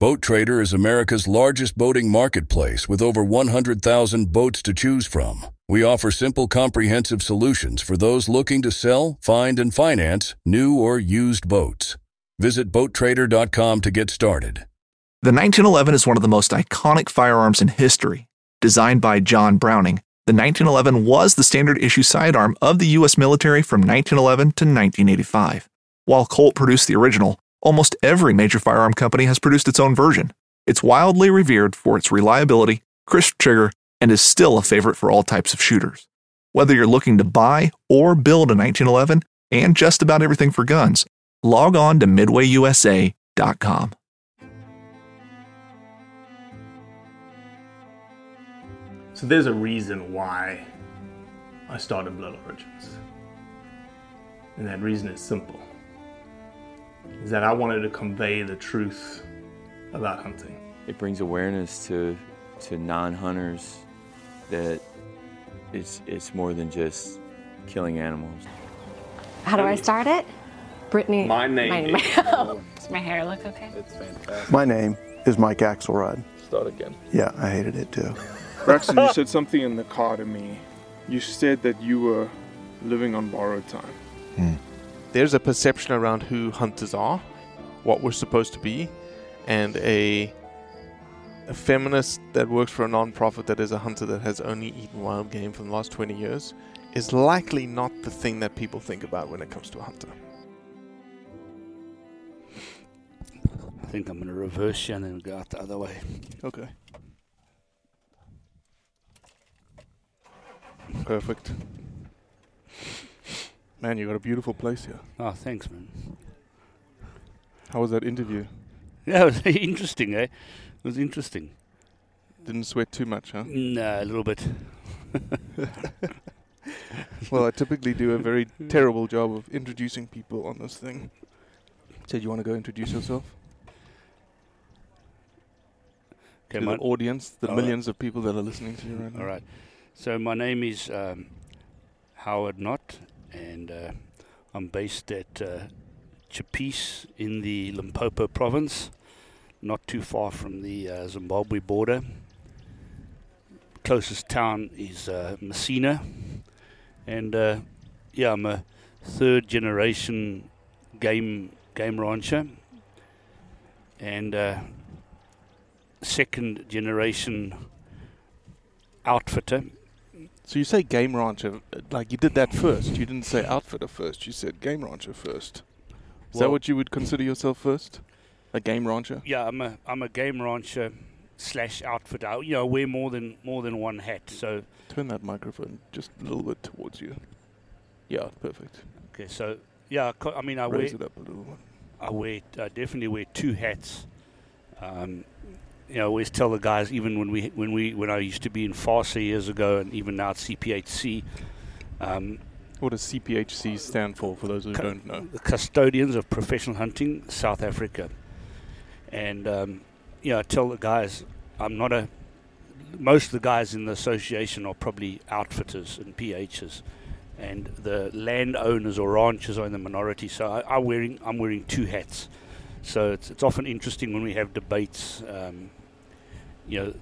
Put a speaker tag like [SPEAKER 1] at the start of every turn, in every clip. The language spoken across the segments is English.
[SPEAKER 1] Boat Trader is America's largest boating marketplace with over 100,000 boats to choose from. We offer simple, comprehensive solutions for those looking to sell, find, and finance new or used boats. Visit BoatTrader.com to get started.
[SPEAKER 2] The 1911 is one of the most iconic firearms in history. Designed by John Browning, the 1911 was the standard issue sidearm of the U.S. military from 1911 to 1985. While Colt produced the original, almost every major firearm company has produced its own version. It's wildly revered for its reliability, crisp trigger, and is still a favorite for all types of shooters. Whether you're looking to buy or build a 1911 and just about everything for guns, log on to midwayusa.com.
[SPEAKER 3] So there's a reason why I started Blood Origins. And that reason is simple. Is that I wanted to convey the truth about hunting.
[SPEAKER 4] It brings awareness to to non-hunters that it's it's more than just killing animals.
[SPEAKER 5] How do I start it? Brittany.
[SPEAKER 3] My name
[SPEAKER 5] My,
[SPEAKER 3] is-
[SPEAKER 5] oh, does my hair look okay?
[SPEAKER 3] It's fantastic.
[SPEAKER 6] My name is Mike Axelrod.
[SPEAKER 3] Start again.
[SPEAKER 6] Yeah, I hated it too.
[SPEAKER 7] Braxton, you said something in the car to me. You said that you were living on borrowed time. Hmm.
[SPEAKER 8] There's a perception around who hunters are, what we're supposed to be, and a a feminist that works for a non-profit that is a hunter that has only eaten wild game for the last 20 years is likely not the thing that people think about when it comes to a hunter.
[SPEAKER 9] I think I'm going to reverse you and then go out the other way.
[SPEAKER 8] Okay. Perfect.
[SPEAKER 7] Man, you got a beautiful place here.
[SPEAKER 9] Oh, thanks, man.
[SPEAKER 7] How was that interview?
[SPEAKER 9] Yeah, it was interesting, eh? It was interesting.
[SPEAKER 7] Didn't sweat too much, huh?
[SPEAKER 9] No, a little bit.
[SPEAKER 8] Well, I typically do a very terrible job of introducing people on this thing. Said you want to go introduce yourself
[SPEAKER 9] Okay,
[SPEAKER 8] to
[SPEAKER 9] my,
[SPEAKER 8] the audience, the
[SPEAKER 9] All right.
[SPEAKER 8] millions of people that are listening to you right now.
[SPEAKER 9] all right. So my name is um, Howard Knott, and uh, I'm based at uh, Tshipise in the Limpopo province, not too far from the uh, Zimbabwe border. Closest town is uh, Messina, and uh, yeah, I'm a third generation game game rancher, and uh, second generation outfitter.
[SPEAKER 8] So you say game rancher, like you did that first. You didn't say outfitter first. You said game rancher first. Is that what you would consider yourself first? A game rancher?
[SPEAKER 9] Yeah, I'm a I'm a game rancher slash outfitter. You know, I wear more than more than one hat. So
[SPEAKER 8] Turn that microphone just a little bit towards you. Yeah, perfect.
[SPEAKER 9] okay, so yeah, I mean, I wear
[SPEAKER 8] Raise it up a little bit.
[SPEAKER 9] I wear I definitely wear two hats. Um, you know, I always tell the guys, even when we when we when I used to be in PHASA years ago, and even now at CPHC, um,
[SPEAKER 8] What does CPHC stand for, for those who
[SPEAKER 9] Cu-
[SPEAKER 8] don't know?
[SPEAKER 9] the custodians of professional hunting, South Africa. And um, yeah, I tell the guys, I'm not a. Most of the guys in the association are probably outfitters and PHs, and the landowners or ranchers are in the minority. So I, I'm wearing I'm wearing two hats. So it's it's often interesting when we have debates. Um, you know,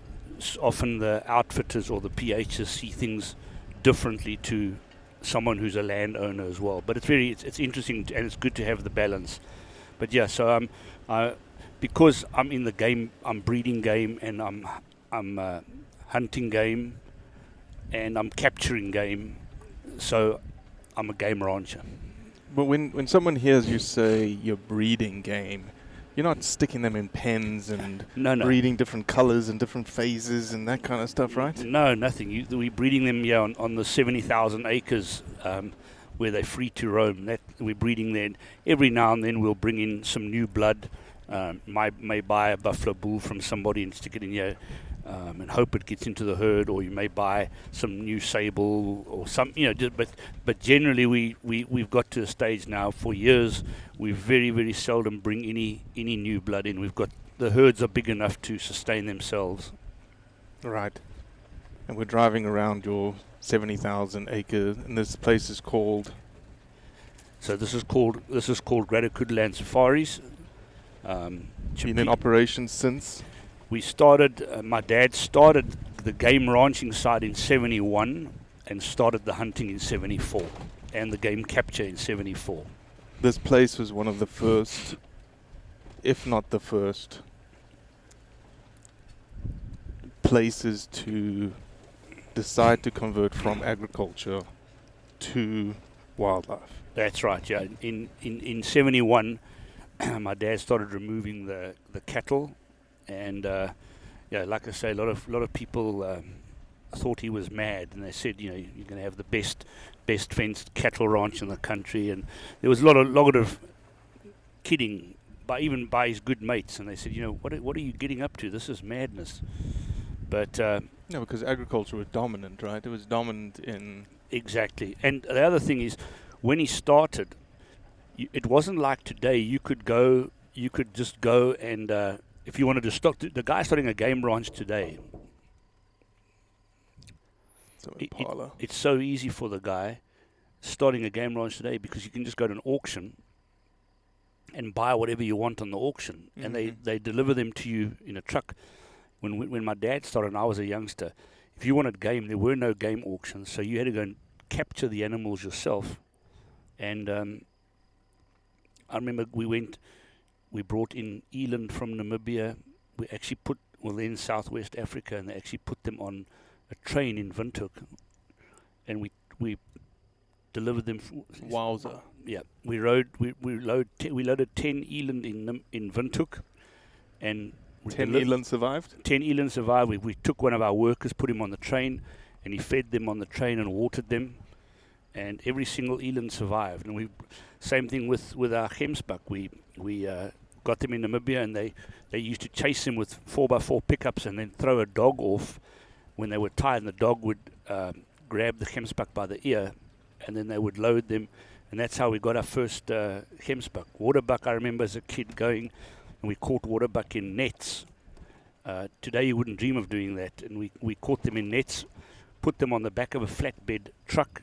[SPEAKER 9] often the outfitters or the PHs see things differently to someone who's a landowner as well. But it's very it's, it's interesting and it's good to have the balance. But yeah, so um, I, because I'm in the game, I'm breeding game and I'm I'm uh, hunting game, and I'm capturing game. So I'm a game rancher.
[SPEAKER 8] But when, when someone hears you say you're breeding game, you're not sticking them in pens and
[SPEAKER 9] No, no.
[SPEAKER 8] breeding different colors and different phases and that kind of stuff, right?
[SPEAKER 9] No, nothing. You, we're breeding them yeah, on, on the 70,000 acres um, where they're free to roam. That We're breeding them. Every now and then we'll bring in some new blood. Um, may, may buy a buffalo bull from somebody and stick it in here um, and hope it gets into the herd, or you may buy some new sable or some, you know, but, but generally we, we, we've got to a stage now for years we very, very seldom bring any, any new blood in. We've got the herds are big enough to sustain themselves.
[SPEAKER 8] Right. And we're driving around your 70,000 acre, and this place is called.
[SPEAKER 9] So this is called this is called Greater Kuduland Safaris. Um,
[SPEAKER 8] Been in operation since.
[SPEAKER 9] We started. Uh, my dad started the game ranching side in '71 and started the hunting in '74 and the game capture in '74.
[SPEAKER 8] This place was one of the first, if not the first, places to decide to convert from agriculture to wildlife.
[SPEAKER 9] That's right. Yeah. In in in '71, my dad started removing the the cattle, and uh, yeah, like I say, a lot of lot of people um, thought he was mad, and they said, you know, you're going to have the best best fenced cattle ranch in the country, and there was a lot of lot of kidding by even by his good mates, and they said, you know, what are, what are you getting up to? This is madness. But uh,
[SPEAKER 8] No, because agriculture was dominant, right? It was dominant in.
[SPEAKER 9] Exactly. And the other thing is, when he started, it wasn't like today. You could go, you could just go and uh, if you wanted to start, the guy starting a game ranch today.
[SPEAKER 8] So
[SPEAKER 9] it- it- it's so easy for the guy starting a game ranch today because you can just go to an auction and buy whatever you want on the auction, and they,
[SPEAKER 8] Mhm.
[SPEAKER 9] they deliver them to you in a truck. When when my dad started and I was a youngster, if you wanted game, there were no game auctions, so you had to go and capture the animals yourself. And um, I remember we went, we brought in eland from Namibia. We actually put well then Southwest Africa, and they actually put them on a train in Windhoek, and we we delivered them. f-
[SPEAKER 8] Wowza.
[SPEAKER 9] Yeah, we rode we we load te- we loaded ten eland in Nim- in Windhoek, and we
[SPEAKER 8] Ten
[SPEAKER 9] deli-
[SPEAKER 8] eland survived.
[SPEAKER 9] ten eland survived. We, we took one of our workers, put him on the train, and he fed them on the train and watered them, and every single eland survived. And we same thing with with our gemsbuck. We we uh, got them in Namibia, and they they used to chase them with four by four pickups, and then throw a dog off when they were tired, and the dog would um, grab the gemsbuck by the ear, and then they would load them. And that's how we got our first uh, gemsbuck. Waterbuck, I remember as a kid going, and we caught waterbuck in nets. Uh, today you wouldn't dream of doing that, and we, we caught them in nets, put them on the back of a flatbed truck,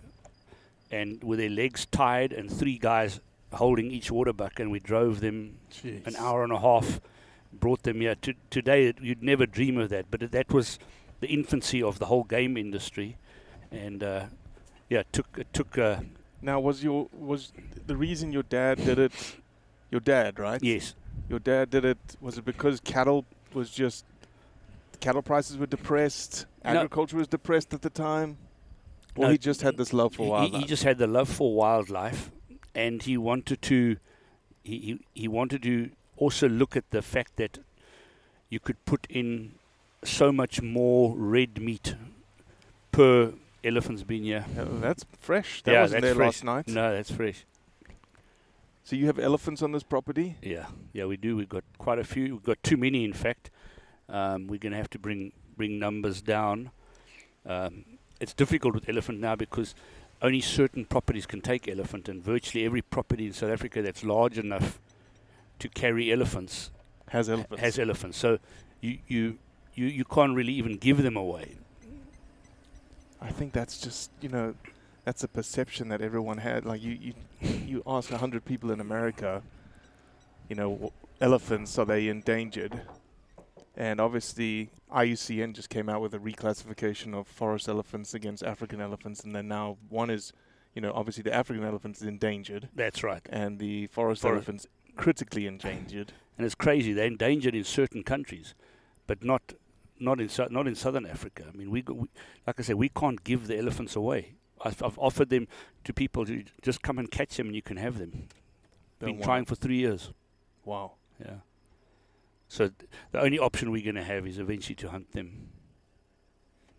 [SPEAKER 9] and with their legs tied, and three guys holding each waterbuck, and we drove them an hour and a half, brought them here. To, today you'd never dream of that, but that was the infancy of the whole game industry, and uh, yeah, it took it took uh,
[SPEAKER 8] Now, was your was the reason your dad did it? Your dad, right?
[SPEAKER 9] yes,
[SPEAKER 8] Your dad did it. Was it because cattle was just cattle prices were depressed?
[SPEAKER 9] No.
[SPEAKER 8] Agriculture was depressed at the time. Or
[SPEAKER 9] No,
[SPEAKER 8] he just had this love for
[SPEAKER 9] he- he,
[SPEAKER 8] wildlife.
[SPEAKER 9] he just had the love for wildlife, and he wanted to he, he he wanted to also look at the fact that you could put in so much more red meat per elephant's been here.
[SPEAKER 8] Yeah, that's fresh. That
[SPEAKER 9] Yeah,
[SPEAKER 8] wasn't
[SPEAKER 9] that's
[SPEAKER 8] there
[SPEAKER 9] fresh.
[SPEAKER 8] last night.
[SPEAKER 9] No, that's fresh.
[SPEAKER 8] So you have elephants on this property?
[SPEAKER 9] Yeah, yeah, we do. We've got quite a few. We've got too many, in fact. Um, we're going to have to bring bring numbers down. Um, it's difficult with elephant now because only certain properties can take elephant, and virtually every property in South Africa that's large enough to carry elephants
[SPEAKER 8] Has elephants.
[SPEAKER 9] has elephants. So you you you you can't really even give them away.
[SPEAKER 8] I think that's just you know, that's a perception that everyone had. Like you you you ask a hundred people in America, you know, elephants are they endangered? And obviously, IUCN just came out with a reclassification of forest elephants against African elephants, and then now one is, you know, obviously the African elephant is endangered,
[SPEAKER 9] That's right.
[SPEAKER 8] and the forest
[SPEAKER 9] Forest-
[SPEAKER 8] elephant's critically endangered.
[SPEAKER 9] and it's crazy. They're endangered in certain countries, but not not in not in southern Africa. I mean, we, go- we like I said, we can't give the elephants away. I've, I've offered them to people to just come and catch them, and you can have them.
[SPEAKER 8] Don't
[SPEAKER 9] Been trying
[SPEAKER 8] it.
[SPEAKER 9] for three years.
[SPEAKER 8] Wow.
[SPEAKER 9] Yeah. So the only option we're going to have is eventually to hunt them.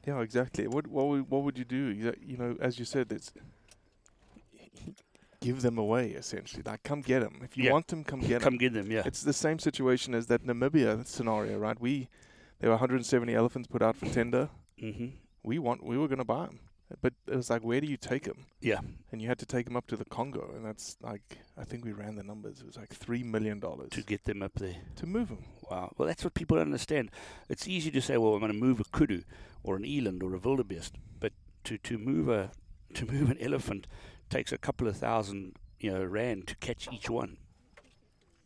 [SPEAKER 8] Yeah, exactly. What what would, what would you do? You know, as you said, it's give them away essentially. Like, come get them. If you
[SPEAKER 9] Yeah.
[SPEAKER 8] want them, come get them.
[SPEAKER 9] Come get them. Yeah.
[SPEAKER 8] It's the same situation as that Namibia scenario, right? We there were 170 elephants put out for tender.
[SPEAKER 9] hmm
[SPEAKER 8] We want we were going to buy them, but it was like, where do you take them?
[SPEAKER 9] Yeah.
[SPEAKER 8] And you had to take them up to the Congo, and that's like I think we ran the numbers. It was like three million dollars
[SPEAKER 9] To get them up there.
[SPEAKER 8] to move them.
[SPEAKER 9] Wow. Well, that's what people don't understand. It's easy to say, well, I'm going to move a kudu or an eland or a wildebeest, but to, to move a to move an elephant takes a couple of thousand you know rand to catch each one.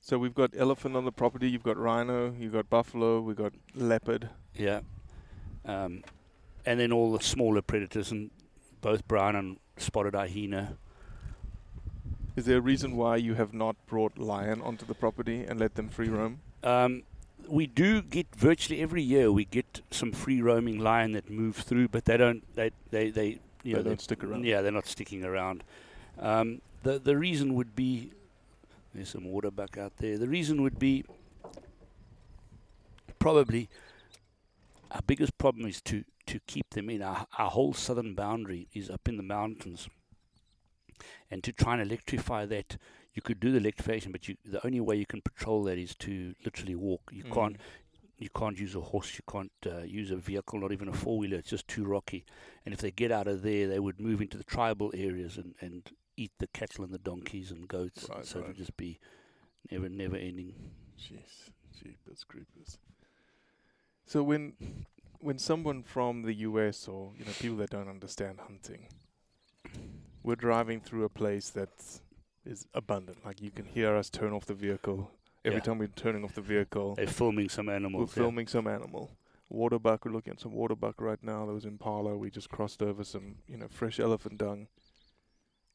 [SPEAKER 8] So we've got elephant on the property. You've got rhino. You've got buffalo. We've got leopard.
[SPEAKER 9] Yeah. Um, and then all the smaller predators, and both brown and spotted hyena.
[SPEAKER 8] Is there a reason why you have not brought lion onto the property and let them free roam?
[SPEAKER 9] Um, we do get virtually every year. We get some free roaming lion that move through, but they don't. They they they you know
[SPEAKER 8] They don't stick around.
[SPEAKER 9] Yeah, they're not sticking around. Um, the the reason would be there's some water back out there. The reason would be probably our biggest problem is to to keep them in. Our our whole southern boundary is up in the mountains, and to try and electrify that, you could do the electrification, but you, the only way you can patrol that is to literally walk. You
[SPEAKER 8] Mm.
[SPEAKER 9] can't you can't use a horse, you can't uh, use a vehicle, not even a four wheeler. It's just too rocky. And if they get out of there, they would move into the tribal areas and, and eat the cattle and the donkeys and goats.
[SPEAKER 8] Right,
[SPEAKER 9] so it would just be never never ending.
[SPEAKER 8] Jeez, jeepers creepers. So when when someone from the US or you know people that don't understand hunting, we're driving through a place that is abundant. Like you can hear us turn off the vehicle every
[SPEAKER 9] Yeah.
[SPEAKER 8] time we're turning off the vehicle.
[SPEAKER 9] They're filming some
[SPEAKER 8] animal.
[SPEAKER 9] We're yeah.
[SPEAKER 8] filming some animal. Waterbuck, we're looking at some waterbuck right now. There was impala. We just crossed over some, you know, fresh elephant dung.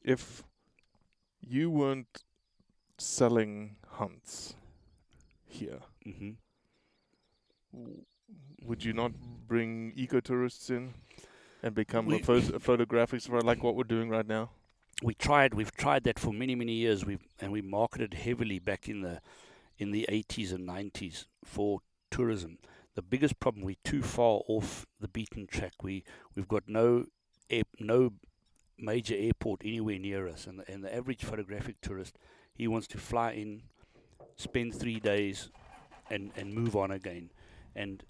[SPEAKER 8] If you weren't selling hunts here,
[SPEAKER 9] hmm
[SPEAKER 8] w- would you not bring ecotourists in and become
[SPEAKER 9] We-
[SPEAKER 8] a, pho- a photographic spot like what we're doing right now?
[SPEAKER 9] we tried we've tried that for many many years. We've and we marketed heavily back in the in the 80s and 90s for tourism. The biggest problem we're too far off the beaten track. We we've got no air, no major airport anywhere near us. And the, and the average photographic tourist he wants to fly in spend 3 days and and move on again. And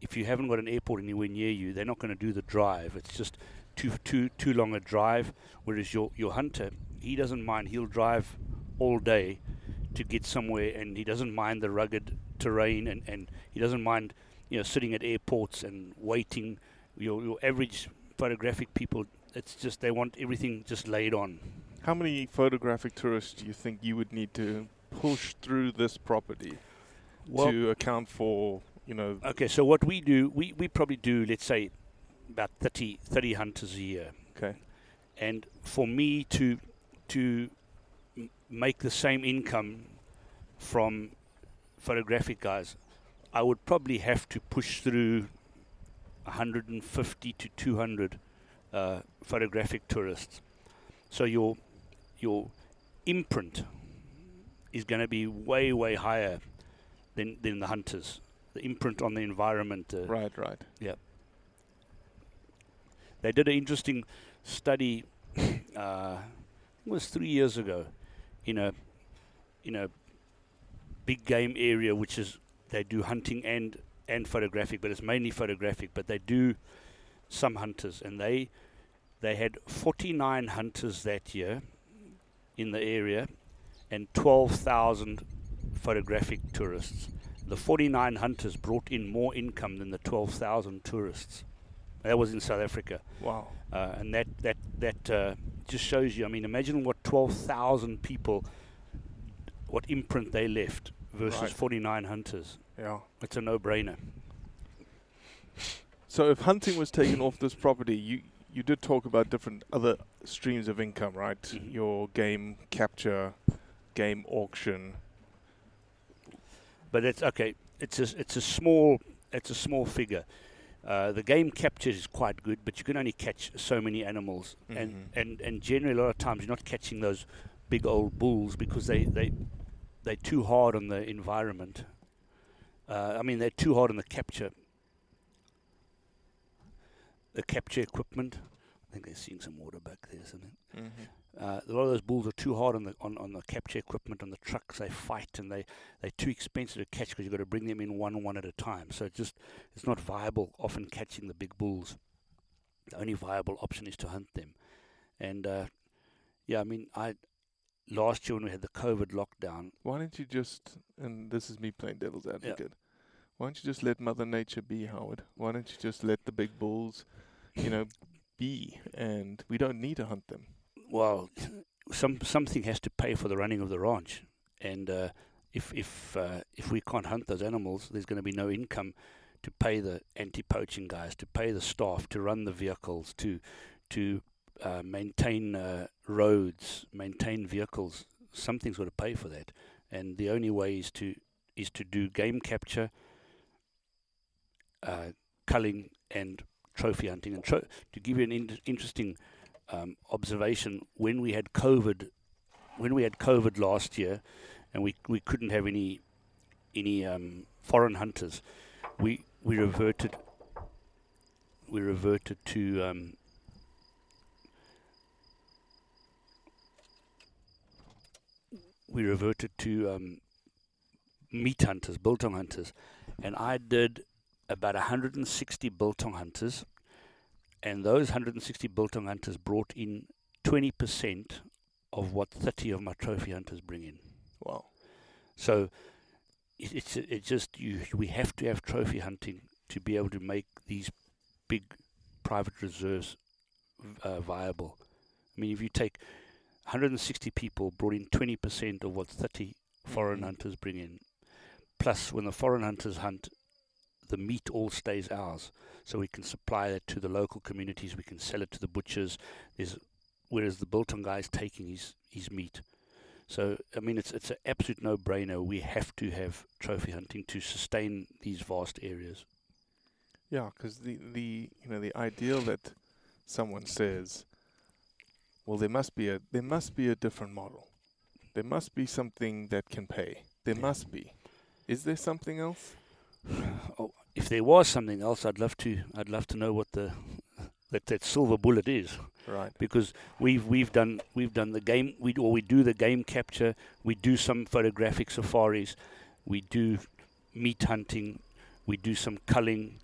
[SPEAKER 9] if you haven't got an airport anywhere near you they're not going to do the drive it's just too too too long a drive Whereas your your hunter, he doesn't mind. He'll drive all day to get somewhere, and he doesn't mind the rugged terrain, and, and he doesn't mind you know sitting at airports and waiting. Your your average photographic people, it's just they want everything just laid on.
[SPEAKER 8] How many photographic tourists do you think you would need to push through this property
[SPEAKER 9] Well,
[SPEAKER 8] to account for, you know,
[SPEAKER 9] okay. So what we do, we, we probably do, let's say, about 30, 30 hunters a year.
[SPEAKER 8] okay,
[SPEAKER 9] and for me to to m- make the same income from photographic guys, I would probably have to push through 150 to 200 uh, photographic tourists. So your your imprint is going to be way way higher than than the hunters. The imprint on the environment. Uh,
[SPEAKER 8] right, right. Yeah.
[SPEAKER 9] They did an interesting study. Uh, it was three years ago, in a in a big game area, which is they do hunting and and photographic, but it's mainly photographic. But they do some hunters, and they they had 49 hunters that year in the area, and 12,000 photographic tourists. The 49 hunters brought in more income than the 12,000 tourists. That was in South Africa,
[SPEAKER 8] Wow.
[SPEAKER 9] uh, and that that that uh, just shows you. I mean, imagine what 12,000 people, what imprint they left versus
[SPEAKER 8] Right.
[SPEAKER 9] 49 hunters.
[SPEAKER 8] Yeah.
[SPEAKER 9] It's a no-brainer.
[SPEAKER 8] So if hunting was taken off this property, you you did talk about different other streams of income, right?
[SPEAKER 9] Mhm.
[SPEAKER 8] Your game capture, game auction.
[SPEAKER 9] But it's okay. It's a it's a small it's a small figure. Uh, the game capture is quite good, but you can only catch so many animals, and,
[SPEAKER 8] Mhm.
[SPEAKER 9] and and generally a lot of times you're not catching those big old bulls because they they they're too hard on the environment. Uh, I mean, they're too hard on the capture the capture equipment. I think they're seeing some water back there, something. Uh, a lot of those bulls are too hard on the on, on the capture equipment on the trucks. They fight and they they're too expensive to catch because you've got to bring them in one one at a time. So it's just it's not viable. Often catching the big bulls, the only viable option is to hunt them. And uh, yeah, I mean, I last year when we had the COVID lockdown,
[SPEAKER 8] Why don't you just, and this is me playing devil's advocate, why don't you just let Mother Nature be, Howard? Why don't you just let the big bulls, you know, be, and we don't need to hunt them.
[SPEAKER 9] Well, some something has to pay for the running of the ranch, and uh, if if uh, if we can't hunt those animals, there's going to be no income to pay the anti-poaching guys, to pay the staff, to run the vehicles, to to uh, maintain uh, roads, maintain vehicles. Something's got to pay for that, and the only way is to is to do game capture, uh, culling, and trophy hunting. And tro- to give you an in- interesting um, observation, when we had COVID, when we had COVID last year, and we we couldn't have any any um, foreign hunters, we we reverted we reverted to um, we reverted to um, meat hunters, biltong hunters, and I did about 160 biltong hunters, and those 160 biltong hunters brought in 20% of what 30 of my trophy hunters bring in.
[SPEAKER 8] Wow.
[SPEAKER 9] So it, it's it's just you. We have to have trophy hunting to be able to make these big private reserves uh, viable. I mean, if you take 160 people brought in 20% of what 30 foreign
[SPEAKER 8] Mhm.
[SPEAKER 9] hunters bring in, plus when the foreign hunters hunt, the meat all stays ours, so we can supply that to the local communities. We can sell it to the butchers. There's whereas the Biltong guy is taking his his meat. So I mean, it's it's an absolute no-brainer. We have to have trophy hunting to sustain these vast areas.
[SPEAKER 8] Yeah, because the the you know the ideal that someone says, well, there must be a there must be a different model. There must be something that can pay. There
[SPEAKER 9] Yeah.
[SPEAKER 8] must be. Is there something else?
[SPEAKER 9] Oh, if there was something else, I'd love to. I'd love to know what the that, that silver bullet is,
[SPEAKER 8] Right.
[SPEAKER 9] because we've we've done we've done the game. We or we do the game capture. We do some photographic safaris. We do meat hunting. We do some culling.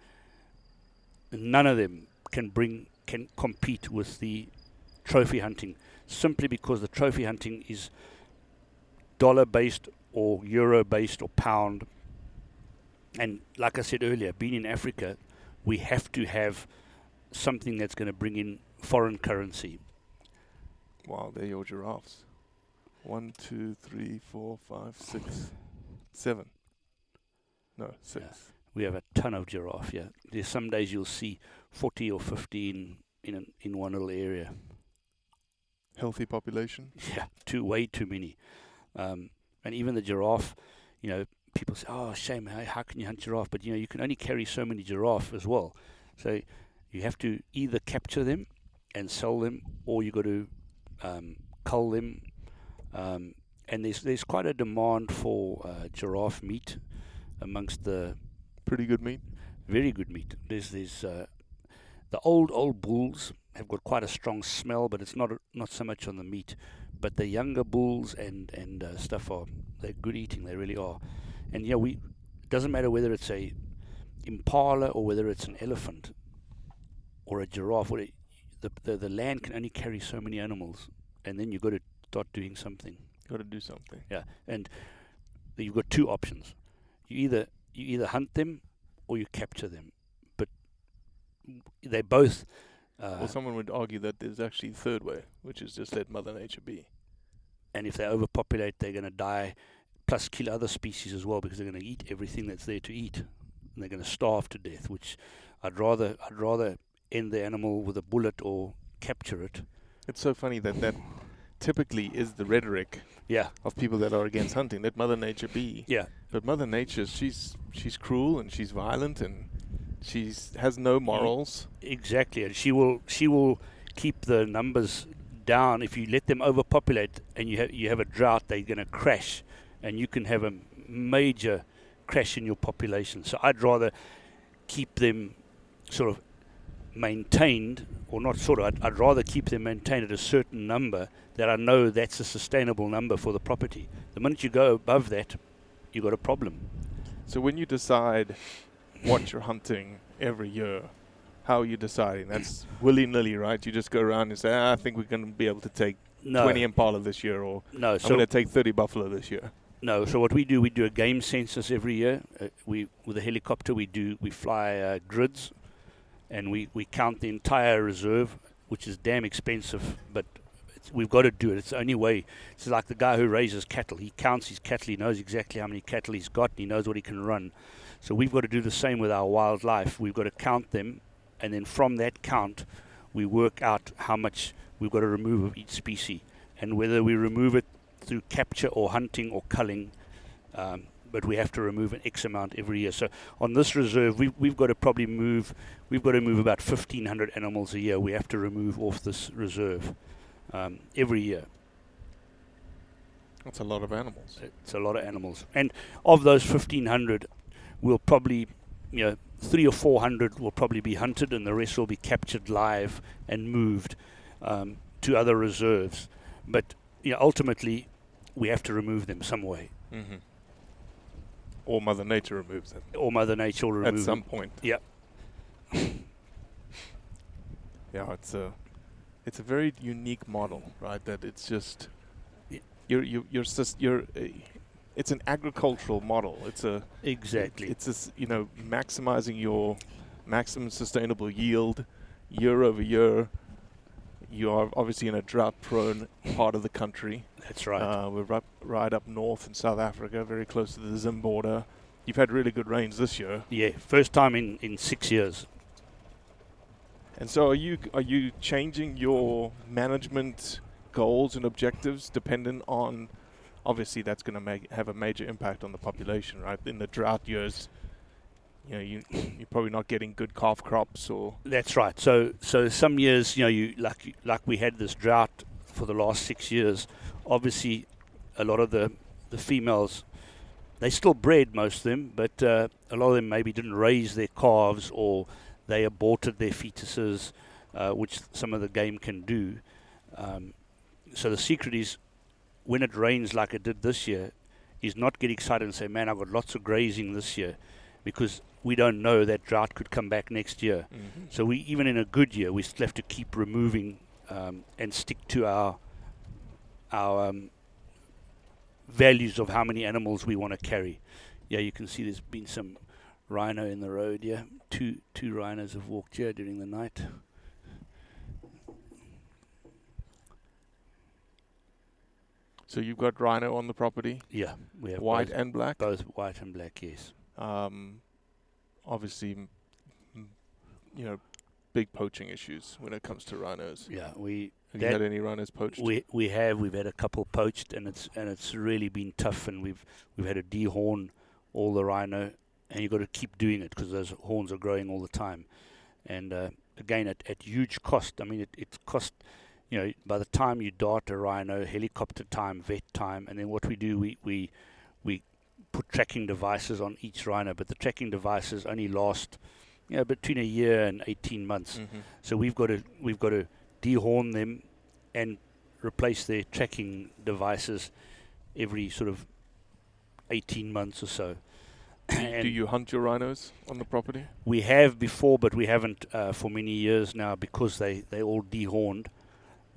[SPEAKER 9] None of them can bring can compete with the trophy hunting, simply because the trophy hunting is dollar based or euro based or pound and like I said earlier, being in Africa, we have to have something that's going to bring in foreign currency.
[SPEAKER 8] Wow, they're your giraffes. One, two, three, four, five, six, seven. No, six.
[SPEAKER 9] We have a ton of giraffe. Yeah, there's some days you'll see 40 or fifteen in in, an, in one little area.
[SPEAKER 8] Healthy population.
[SPEAKER 9] Yeah, too way too many. Um, and even the giraffe, you know, people say, "Oh, shame! How, how can you hunt giraffe?" But you know, you can only carry so many giraffe as well. So you have to either capture them and sell them, or you got to um, cull them. Um, and there's there's quite a demand for uh, giraffe meat amongst the
[SPEAKER 8] Pretty good meat.
[SPEAKER 9] very good meat. There's there's uh, the old old bulls have got quite a strong smell, but it's not not so much on the meat. But the younger bulls and and uh, stuff are they're good eating. They really are. And yeah, we it doesn't matter whether it's a impala or whether it's an elephant or a giraffe. What it, the, the the land can only carry so many animals, and then you've got to start doing something.
[SPEAKER 8] Got to do something.
[SPEAKER 9] Yeah, and you've got two options. You either you either hunt them or you capture them, but they both. Uh,
[SPEAKER 8] well, someone would argue that there's actually a third way, which is just let Mother Nature be.
[SPEAKER 9] and if they overpopulate, they're going to die, plus kill other species as well because they're going to eat everything that's there to eat, and they're going to starve to death. Which I'd rather I'd rather end the animal with a bullet or capture it.
[SPEAKER 8] It's so funny that that typically is the rhetoric
[SPEAKER 9] Yeah,
[SPEAKER 8] of people that are against hunting. Let Mother Nature be.
[SPEAKER 9] yeah,
[SPEAKER 8] But Mother Nature, she's she's cruel and she's violent and she's has no mm. morals.
[SPEAKER 9] exactly. And she will she will keep the numbers down if you let them overpopulate and you have you have a drought. They're going to crash, and you can have a major crash in your population. So I'd rather keep them sort of maintained, or not sort of. I'd, I'd rather keep them maintained at a certain number that I know that's a sustainable number for the property. The minute you go above that, you've got a problem.
[SPEAKER 8] So when you decide what you're hunting every year, how are you deciding? That's willy nilly, right? You just go around and say, ah, I think we're going to be able to take
[SPEAKER 9] No,
[SPEAKER 8] 20 impala this year, or
[SPEAKER 9] no.
[SPEAKER 8] I'm
[SPEAKER 9] So
[SPEAKER 8] going to take 30 buffalo this year.
[SPEAKER 9] No, so what we do, we do a game census every year. Uh, we with a helicopter, we do we fly uh, grids, and we, we count the entire reserve, which is damn expensive, but we've got to do it. It's the only way. It's like the guy who raises cattle. He counts his cattle. He knows exactly how many cattle he's got. And he knows what he can run. So we've got to do the same with our wildlife. We've got to count them, and then from that count, we work out how much we've got to remove of each species, and whether we remove it through capture or hunting or culling. Um, but we have to remove an X amount every year. So on this reserve, we, we've got to probably move. We've got to move about 1,500 animals a year. We have to remove off this reserve um, every year.
[SPEAKER 8] That's a lot of animals.
[SPEAKER 9] It's a lot of animals, and of those 1,500, we'll probably, you know, three or 400 will probably be hunted, and the rest will be captured live and moved um, to other reserves. But you know, ultimately, we have to remove them some way.
[SPEAKER 8] Mm-hmm. Or Mother Nature removes them.
[SPEAKER 9] Or Mother Nature will remove them.
[SPEAKER 8] At some
[SPEAKER 9] them.
[SPEAKER 8] point.
[SPEAKER 9] Yep.
[SPEAKER 8] Yeah, it's a it's a very unique model, right? That it's just
[SPEAKER 9] Yeah.
[SPEAKER 8] you're you, you're just you're uh, it's an agricultural model. It's a
[SPEAKER 9] Exactly.
[SPEAKER 8] It's just you know maximizing your maximum sustainable yield year over year. You are obviously in a drought-prone part of the country.
[SPEAKER 9] That's right.
[SPEAKER 8] Uh, we're right, right up north in South Africa, very close to the Zim border. You've had really good rains this year.
[SPEAKER 9] yeah, first time in, in six years.
[SPEAKER 8] And so, are you are you changing your management goals and objectives dependent on? Obviously, that's going to have a major impact on the population, right? In the drought years, you know, you you're probably not getting good calf crops, or
[SPEAKER 9] That's right. So so some years, you know, you like like we had this drought for the last six years. Obviously, a lot of the the females they still bred most of them, but uh, a lot of them maybe didn't raise their calves or they aborted their fetuses, uh, which some of the game can do. Um, so the secret is when it rains like it did this year, is not get excited and say, "Man, I've got lots of grazing this year," because we don't know that drought could come back next year. So we even in a good year, we still have to keep removing um, and stick to our our um, values of how many animals we want to carry. Yeah, you can see there's been some rhino in the road. Yeah, two two rhinos have walked here during the night.
[SPEAKER 8] so you've got rhino on the property,
[SPEAKER 9] Yeah, we have
[SPEAKER 8] white and black.
[SPEAKER 9] both white and black. Yes.
[SPEAKER 8] Um, obviously, you know, big poaching issues when it comes to rhinos.
[SPEAKER 9] Yeah, we
[SPEAKER 8] Have you had any rhinos poached?
[SPEAKER 9] We we have we've had a couple poached and it's and it's really been tough and we've we've had to dehorn all the rhino and you've got to keep doing it because those horns are growing all the time and uh, again at, at huge cost. I mean it it cost you know by the time you dart a rhino helicopter time vet time and then what we do we we we put tracking devices on each rhino but the tracking devices only last you know between a year and 18 months.
[SPEAKER 8] Mhm.
[SPEAKER 9] So we've got to we've got to dehorn them and replace their tracking devices every sort of 18 months or so. and
[SPEAKER 8] Do you hunt your rhinos on the property?
[SPEAKER 9] we have before, but we haven't uh, for many years now because they they all dehorned.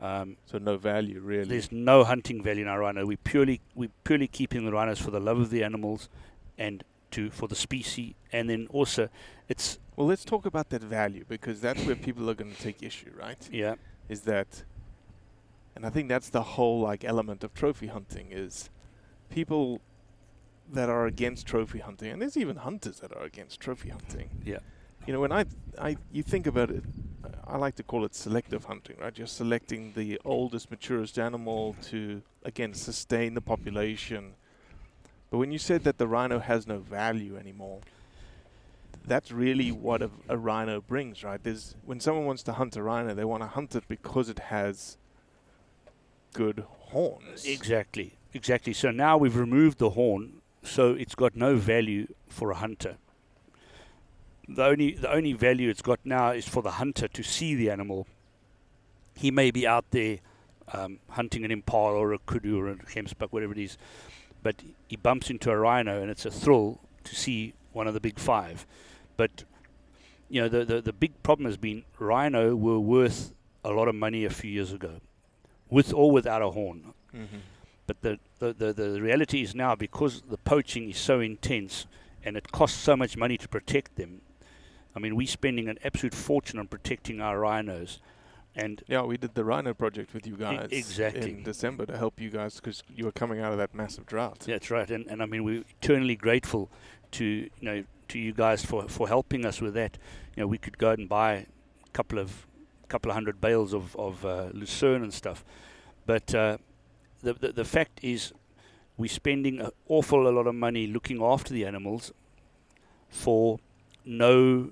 [SPEAKER 9] Um,
[SPEAKER 8] So no value really.
[SPEAKER 9] there's no hunting value in our rhino. We purely we purely keeping the rhinos for the love of the animals and to for the species, and then also it's
[SPEAKER 8] Well, let's talk about that value because that's where people are going to take issue, right?
[SPEAKER 9] yeah
[SPEAKER 8] Is that, and I think that's the whole like element of trophy hunting is people that are against trophy hunting, and there's even hunters that are against trophy hunting.
[SPEAKER 9] yeah
[SPEAKER 8] You know, when I, I you think about it, I like to call it selective hunting, right? You're selecting the oldest, maturest animal to again sustain the population. But when you said that the rhino has no value anymore, that's really what a, a rhino brings, right? There's when someone wants to hunt a rhino, they want to hunt it because it has good horns.
[SPEAKER 9] Exactly, exactly. So now we've removed the horn, so it's got no value for a hunter. The only the only value it's got now is for the hunter to see the animal. He may be out there um, hunting an impala or a kudu or a gemsbuck, whatever it is, but he bumps into a rhino and it's a thrill to see one of the big five. But you know the the, the big problem has been rhino were worth a lot of money a few years ago, with or without a horn.
[SPEAKER 8] Mm-hmm.
[SPEAKER 9] But the, the, the, the reality is now because the poaching is so intense and it costs so much money to protect them. I mean, we're spending an absolute fortune on protecting our rhinos. And
[SPEAKER 8] Yeah, we did the Rhino project with you guys
[SPEAKER 9] exactly.
[SPEAKER 8] in December to help you guys because you were coming out of that massive drought.
[SPEAKER 9] That's right, and, and I mean we're eternally grateful to you know to you guys for, for helping us with that. You know, we could go out and buy a couple of couple of hundred bales of of uh, lucerne and stuff, but uh, the, the the fact is we're spending an awful lot of money looking after the animals for no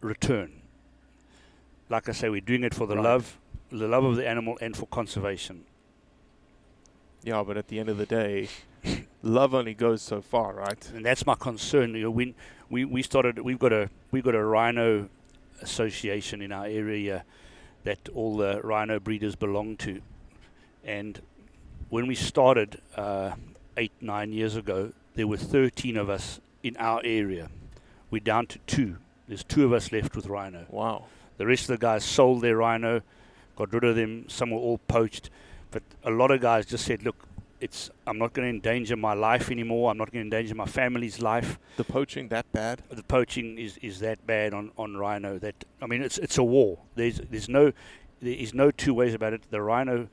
[SPEAKER 9] return. Like I say, we're doing it for the
[SPEAKER 8] Right.
[SPEAKER 9] love, the love of the animal, and for conservation.
[SPEAKER 8] Yeah, but at the end of the day, love only goes so far, right?
[SPEAKER 9] and that's my concern. You know, when we, we started, we've got a we've got a rhino association in our area that all the rhino breeders belong to, and when we started uh, eight nine years ago, there were 13 of us in our area. We're down to two. There's two of us left with rhino.
[SPEAKER 8] Wow.
[SPEAKER 9] The rest of the guys sold their rhino, got rid of them. Some were all poached, but a lot of guys just said, "Look, it's I'm not going to endanger my life anymore. I'm not going to endanger my family's life.
[SPEAKER 8] The poaching that bad?
[SPEAKER 9] The poaching is, is that bad on, on rhino that I mean it's it's a war. There's there's no there is no two ways about it. The rhino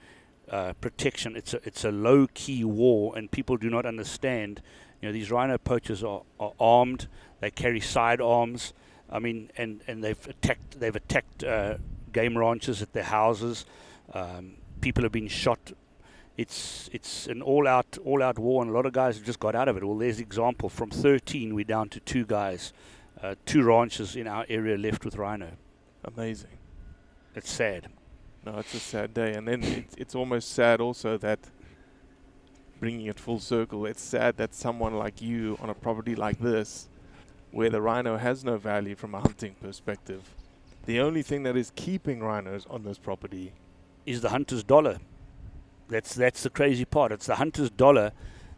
[SPEAKER 9] uh, protection it's a it's a low key war, and people do not understand. You know these rhino poachers are, are armed. They carry sidearms. I mean, and, and they've attacked they've attacked uh, game ranches at their houses. Um, people have been shot. It's it's an all out all out war, and a lot of guys have just got out of it. Well, there's example from 13, we're down to two guys, uh, two ranches in our area left with rhino.
[SPEAKER 8] Amazing.
[SPEAKER 9] It's sad.
[SPEAKER 8] No, it's a sad day, and then it's, it's almost sad also that bringing it full circle. It's sad that someone like you on a property like this, where the rhino has no value from a hunting perspective, the only thing that is keeping rhinos on this property
[SPEAKER 9] is the hunter's dollar. That's that's the crazy part. It's the hunter's dollar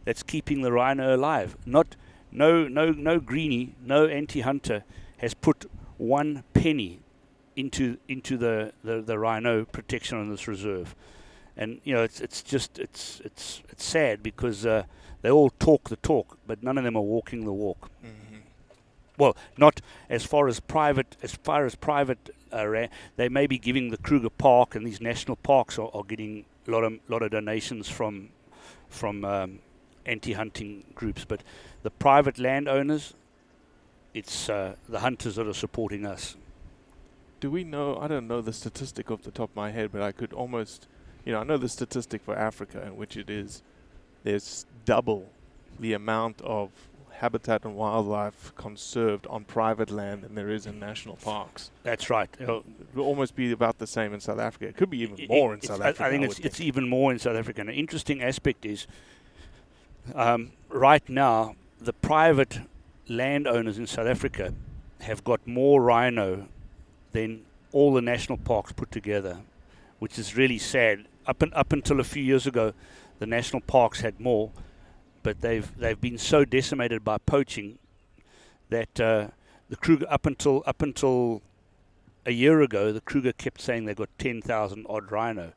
[SPEAKER 9] that's keeping the rhino alive. Not no no no greenie, no anti-hunter has put one penny into into the, the, the rhino protection on this reserve. And you know it's it's just it's it's it's sad because uh, they all talk the talk, but none of them are walking the walk. Well, not as far as private as far as private. Uh, they may be giving the Kruger Park and these national parks are, are getting a lot of lot of donations from from um, anti-hunting groups, but the private landowners, it's uh, the hunters that are supporting us.
[SPEAKER 8] Do we know? I don't know the statistic off the top of my head, but I could almost, you know, I know the statistic for Africa, in which it is there's double the amount of habitat and wildlife conserved on private land than there is in national parks.
[SPEAKER 9] That's right. You know,
[SPEAKER 8] It will almost be about the same in South Africa. It could be even
[SPEAKER 9] it-
[SPEAKER 8] more in South Africa.
[SPEAKER 9] I think
[SPEAKER 8] I
[SPEAKER 9] it's it's even more in South Africa. An interesting aspect is um, right now the private landowners in South Africa have got more rhino than all the national parks put together, which is really sad. Up and up until a few years ago, the national parks had more, but they've they've been so decimated by poaching that uh, the Kruger up until up until a year ago, the Kruger kept saying they got 10,000 odd rhino.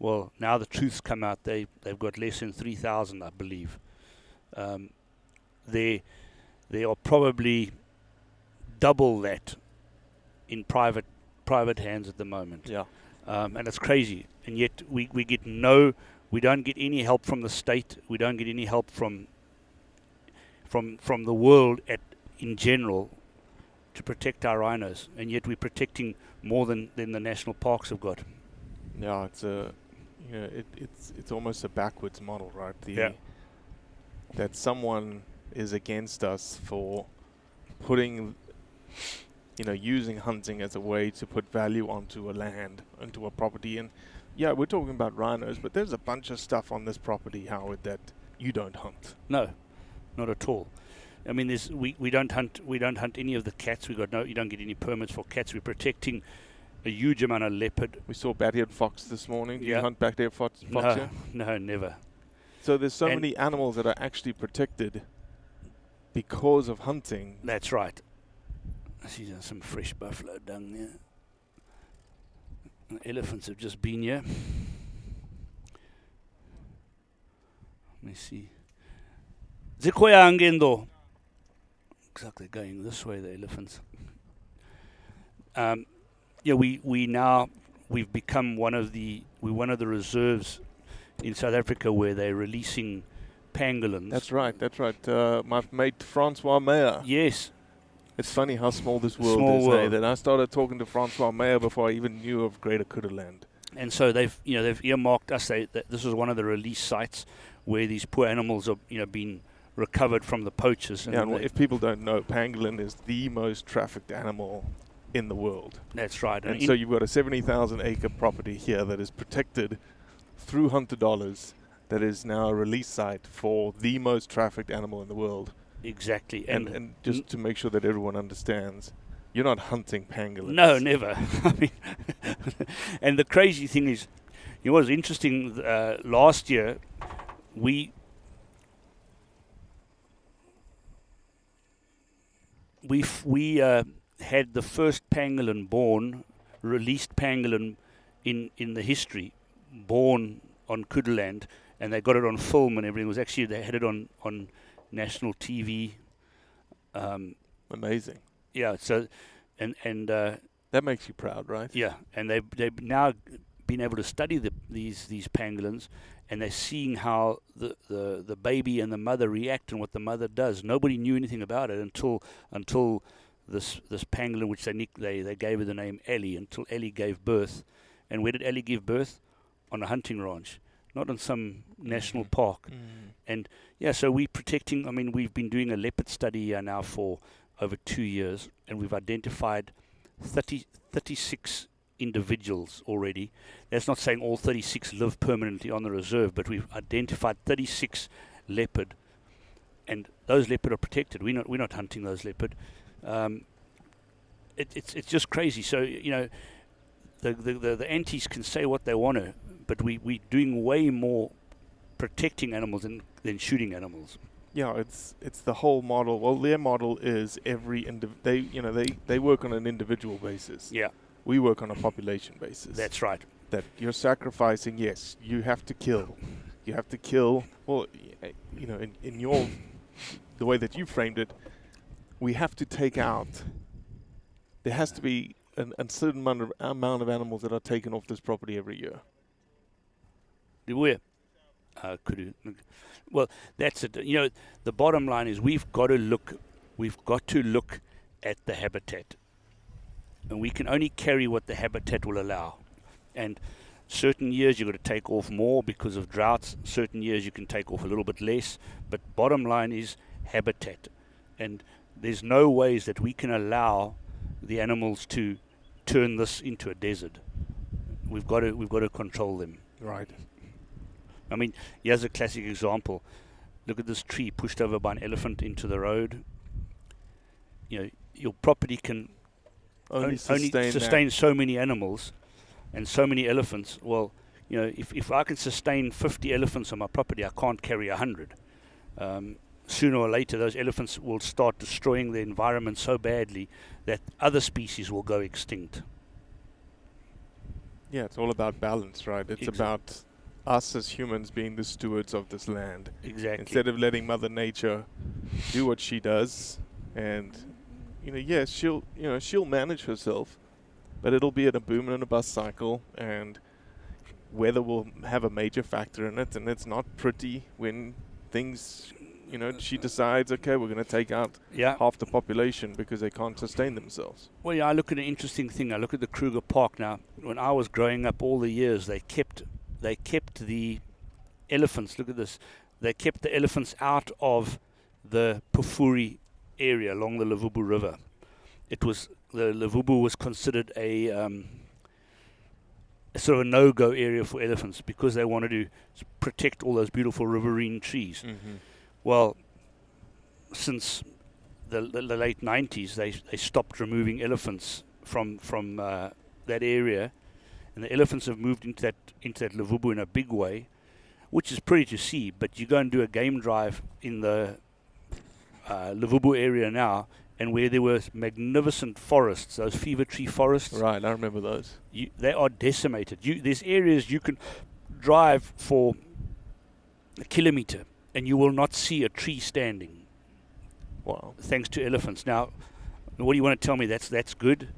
[SPEAKER 9] Well, now the truth's come out. They they've got less than 3,000, I believe. Um, they they are probably double that in private private hands at the moment.
[SPEAKER 8] Yeah.
[SPEAKER 9] Um, and it's crazy. And yet we, we get no, we don't get any help from the state. We don't get any help from from from the world at in general to protect our rhinos. And yet we're protecting more than, than the national parks have got.
[SPEAKER 8] Yeah, it's a, you know, it, it's it's almost a backwards model, right? The
[SPEAKER 9] Yeah.
[SPEAKER 8] that someone is against us for putting, you know, using hunting as a way to put value onto a land, onto a property, and yeah, we're talking about rhinos, but there's a bunch of stuff on this property, Howard, that you don't hunt.
[SPEAKER 9] No, not at all. I mean, there's we, we don't hunt we don't hunt any of the cats. We got no you don't get any permits for cats. We're protecting a huge amount of leopard.
[SPEAKER 8] We saw bat-eared fox this morning. Do you hunt bat-eared fox? fox
[SPEAKER 9] No,
[SPEAKER 8] here?
[SPEAKER 9] no, never.
[SPEAKER 8] So there's so
[SPEAKER 9] And-
[SPEAKER 8] many animals that are actually protected because of hunting.
[SPEAKER 9] That's right. I see some fresh buffalo dung there. Elephants have just been here. Let me see. Zikoya angendo. Exactly going this way, the elephants. Um, yeah, we, we now we've become one of the we're one of the reserves in South Africa where they're releasing pangolins.
[SPEAKER 8] That's right. That's right. Uh, my mate Francois Meyer.
[SPEAKER 9] Yes.
[SPEAKER 8] It's funny how small this world
[SPEAKER 9] Small
[SPEAKER 8] is.
[SPEAKER 9] world.
[SPEAKER 8] that I started talking to Francois Meyer before I even knew of Greater Kuduland.
[SPEAKER 9] and so they've you know they've earmarked us. They, that this is one of the release sites where these poor animals are you know being recovered from the poachers. And
[SPEAKER 8] Yeah, and if people don't know, pangolin is the most trafficked animal in the world.
[SPEAKER 9] that's right.
[SPEAKER 8] And
[SPEAKER 9] in-
[SPEAKER 8] so you've got a 70,000 acre property here that is protected through hunter dollars that is now a release site for the most trafficked animal in the world.
[SPEAKER 9] Exactly.
[SPEAKER 8] And,
[SPEAKER 9] And,
[SPEAKER 8] and just to make sure that everyone understands, you're not hunting pangolins.
[SPEAKER 9] no, never. I mean, and the crazy thing is, you know, what was interesting uh, last year. We we f- we uh, had the first pangolin born, released pangolin in in the history, born on Kuduland, and they got it on film and everything. It was actually they had it on on national TV. Um,
[SPEAKER 8] Amazing.
[SPEAKER 9] yeah, so and and uh,
[SPEAKER 8] That makes you proud, right?
[SPEAKER 9] yeah, and they've they've now been able to study the, these these pangolins, and they're seeing how the, the the baby and the mother react and what the mother does. Nobody knew anything about it until until this this pangolin, which they nick, they they gave her the name Ellie, until Ellie gave birth. And where did Ellie give birth? On a hunting ranch, not on some national park. And yeah, so we're protecting. I mean, we've been doing a leopard study here now for over two years, and we've identified 30, 36 individuals already. That's not saying all 36 live permanently on the reserve, but we've identified 36 leopard, and those leopard are protected. We're not we're not hunting those leopard. Um, it, it's it's just crazy. So you know, the the the, the antis can say what they want to, but we we're doing way more protecting animals than than shooting animals.
[SPEAKER 8] Yeah, it's it's the whole model. Well, their model is every indiv- they you know they they work on an individual basis.
[SPEAKER 9] Yeah,
[SPEAKER 8] We work on a population basis.
[SPEAKER 9] that's right.
[SPEAKER 8] that you're sacrificing. Yes, you have to kill. You have to kill. Well, you know, in, in your the way that you framed it, we have to take out. There has to be an, a certain amount of, amount of animals that are taken off this property every year.
[SPEAKER 9] Where? Uh, could well, that's it. You know, the bottom line is we've got to look. We've got to look at the habitat, and we can only carry what the habitat will allow. And certain years you've got to take off more because of droughts. Certain years you can take off a little bit less. But bottom line is habitat, and there's no ways that we can allow the animals to turn this into a desert. We've got to we've got to control them.
[SPEAKER 8] Right.
[SPEAKER 9] I mean, here's a classic example. Look at this tree pushed over by an elephant into the road. You know, your property can
[SPEAKER 8] Only
[SPEAKER 9] on-
[SPEAKER 8] sustain,
[SPEAKER 9] sustain so many animals and so many elephants. Well, you know, if, if I can sustain 50 elephants on my property, I can't carry 100. Um, sooner or later, those elephants will start destroying the environment so badly that other species will go extinct.
[SPEAKER 8] Yeah, it's all about balance, right? It's
[SPEAKER 9] Exa-
[SPEAKER 8] about us as humans being the stewards of this land.
[SPEAKER 9] Exactly.
[SPEAKER 8] Instead of letting Mother Nature do what she does, and you know, yes, she'll you know she'll manage herself, but it'll be in a boom and a bust cycle, and weather will have a major factor in it, and it's not pretty when things, you know, she decides, okay, we're going to take out
[SPEAKER 9] yeah.
[SPEAKER 8] half the population because they can't sustain themselves.
[SPEAKER 9] Well, yeah, I look at an interesting thing. I look at the Kruger Park now. When I was growing up, all the years they kept they kept the elephants. Look at this. They kept the elephants out of the Pafuri area along the Luvuvhu River. It was the Luvuvhu was considered a, um, a sort of a no-go area for elephants because they wanted to protect all those beautiful riverine trees.
[SPEAKER 8] Mm-hmm.
[SPEAKER 9] Well, since the, the, the late 90s, they, they stopped removing elephants from from uh, that area, and the elephants have moved into that into that Luvuvhu in a big way, which is pretty to see. But you go and do a game drive in the uh, Luvuvhu area now, and where there were magnificent forests, those fever tree forests,
[SPEAKER 8] Right, I remember those.
[SPEAKER 9] you, they are decimated. You, there's areas you can drive for a kilometer and you will not see a tree standing
[SPEAKER 8] Wow.
[SPEAKER 9] thanks to elephants. Now, what do you want to tell me? That's that's good.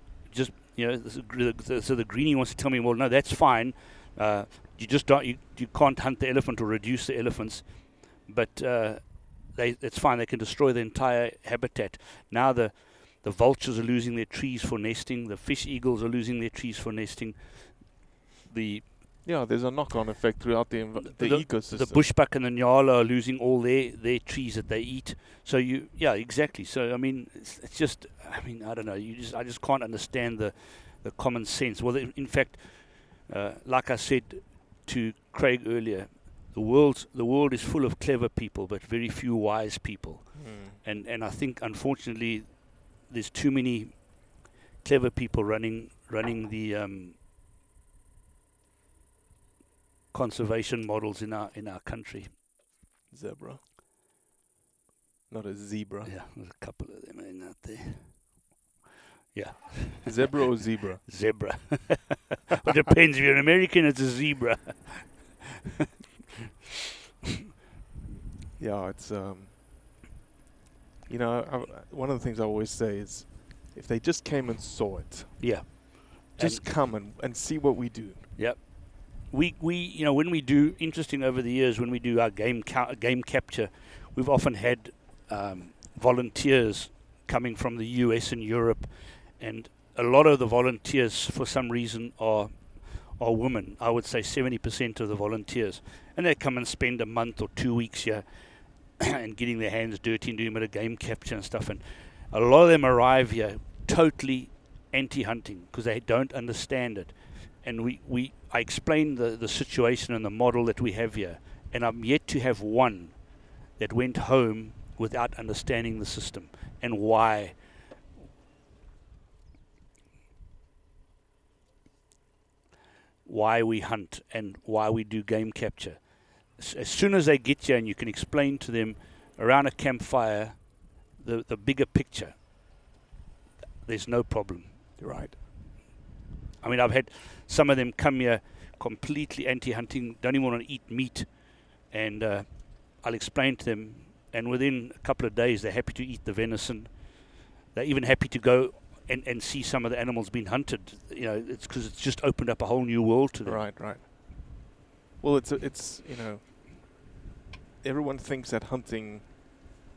[SPEAKER 9] You know, so the greenie wants to tell me, well, no, that's fine. Uh, you just don't, you, you can't hunt the elephant or reduce the elephants, but uh, they, it's fine. They can destroy the entire habitat. Now the the vultures are losing their trees for nesting. The fish eagles are losing their trees for nesting. The
[SPEAKER 8] Yeah, there's a knock-on effect throughout the env- the, ecosystem.
[SPEAKER 9] the bushbuck and the nyala are losing all their, their trees that they eat. So you, yeah, exactly. So I mean, it's, it's just, I mean, I don't know. You just, I just can't understand the, the common sense. Well, in in fact, uh, like I said to Craig earlier, the world, the world is full of clever people, but very few wise people.
[SPEAKER 8] Mm.
[SPEAKER 9] And and I think unfortunately, there's too many clever people running running the um, conservation models in our in our country.
[SPEAKER 8] zebra, not a zebra.
[SPEAKER 9] Yeah, there's a couple of them in out there. Yeah,
[SPEAKER 8] Zebra or zebra?
[SPEAKER 9] zebra. it depends. If you're an American, it's a zebra.
[SPEAKER 8] Yeah, it's um. You know, I, one of the things I always say is, if they just came and saw it,
[SPEAKER 9] Yeah.
[SPEAKER 8] just
[SPEAKER 9] And-
[SPEAKER 8] come and, and see what we do.
[SPEAKER 9] Yep. We we you know when we do interesting over the years when we do our game ca- game capture, we've often had um, volunteers coming from the U.S. and Europe, and a lot of the volunteers for some reason are are women. I would say seventy percent of the volunteers, and they come and spend a month or two weeks here, and getting their hands dirty and doing a bit of game capture and stuff. And a lot of them arrive here totally anti-hunting because they don't understand it and we, we I explained the, the situation and the model that we have here, and I'm yet to have one that went home without understanding the system and why. Why we hunt and why we do game capture. As soon as they get here and you can explain to them around a campfire the, the bigger picture, there's no problem.
[SPEAKER 8] Right.
[SPEAKER 9] I mean, I've had some of them come here completely anti-hunting, don't even want to eat meat, and uh, I'll explain to them, and within a couple of days, they're happy to eat the venison. They're even happy to go and, and see some of the animals being hunted. You know, it's because it's just opened up a whole new world to them.
[SPEAKER 8] Right, right. Well, it's a, it's you know, everyone thinks that hunting,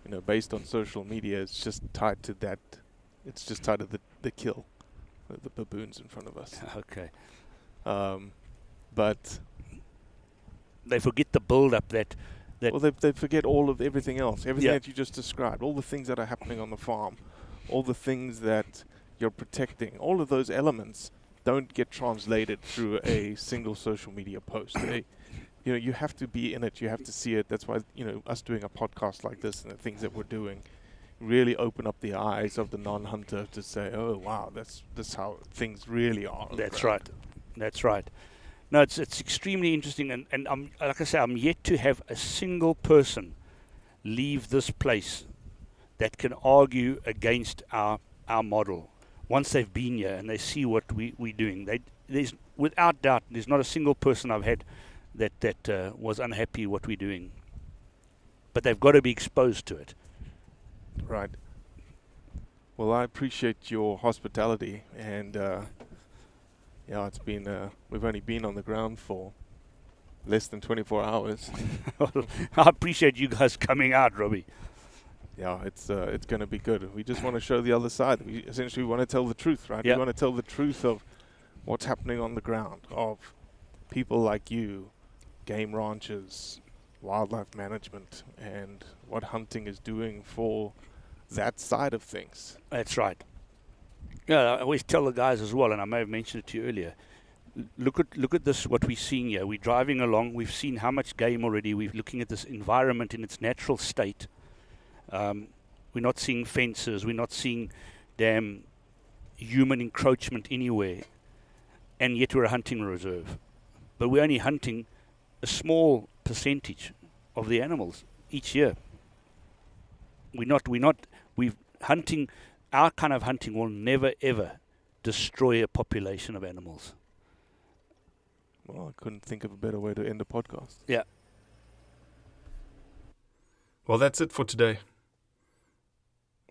[SPEAKER 8] you know, based on social media, is just tied to that. It's just tied to the the kill, the, baboons in front of us.
[SPEAKER 9] Okay.
[SPEAKER 8] Um, but
[SPEAKER 9] They forget the build-up that that
[SPEAKER 8] well, they they forget all of everything else, everything
[SPEAKER 9] Yeah.
[SPEAKER 8] that you just described, all the things that are happening on the farm, all the things that you're protecting, all of those elements don't get translated through a single social media post. They, you know, you have to be in it. You have to see it. That's why you know us doing a podcast like this and the things that we're doing really open up the eyes of the non-hunter to say, "Oh, wow, that's that's how things really are."
[SPEAKER 9] That's
[SPEAKER 8] ground."
[SPEAKER 9] right. That's right. No, it's it's extremely interesting, and and I'm like I say, I'm yet to have a single person leave this place that can argue against our our model. Once they've been here and they see what we we're doing, they there's without doubt there's not a single person I've had that that uh, was unhappy what we're doing. But they've got to be exposed to it.
[SPEAKER 8] Right. Well, I appreciate your hospitality, and uh, yeah, it's been uh, we've only been on the ground for less than 24 hours.
[SPEAKER 9] I appreciate you guys coming out, Robbie.
[SPEAKER 8] yeah, it's uh, it's going to be good. We just want to show the other side. We essentially want to tell the truth, right?
[SPEAKER 9] Yeah.
[SPEAKER 8] We want to tell the truth of what's happening on the ground, of people like you, game ranchers, wildlife management, and what hunting is doing for that side of things.
[SPEAKER 9] That's right. Yeah, I always tell the guys as well, and I may have mentioned it to you earlier. Look at look at this. What we're seeing here. We're driving along. We've seen how much game already. We're looking at this environment in its natural state. Um, we're not seeing fences. We're not seeing damn human encroachment anywhere, and yet we're a hunting reserve. But we're only hunting a small percentage of the animals each year. We're not. We're not. We've hunting. Our kind of hunting will never ever destroy a population of animals.
[SPEAKER 8] Well, I couldn't think of a better way to end the podcast.
[SPEAKER 9] Yeah.
[SPEAKER 10] Well, that's it for today.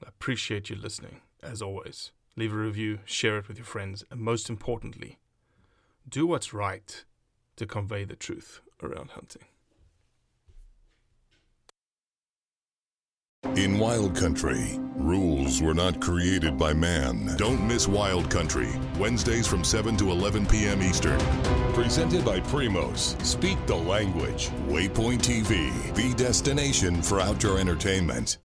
[SPEAKER 10] I appreciate you listening, as always.
[SPEAKER 11] leave a review, share it with your friends, and most importantly, do what's right to convey the truth around hunting.
[SPEAKER 10] In Wild Country, rules were not created by man. Don't miss Wild Country, Wednesdays from 7 to 11 p.m. Eastern. Presented by Primos. Speak the language. Waypoint TV, the destination for outdoor entertainment.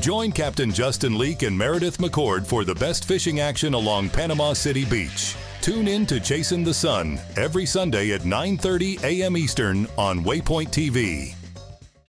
[SPEAKER 10] Join Captain Justin Leake and Meredith McCord for the best fishing action along Panama City Beach. Tune in to Chasing the Sun every Sunday at 9:30 a.m. Eastern on Waypoint TV.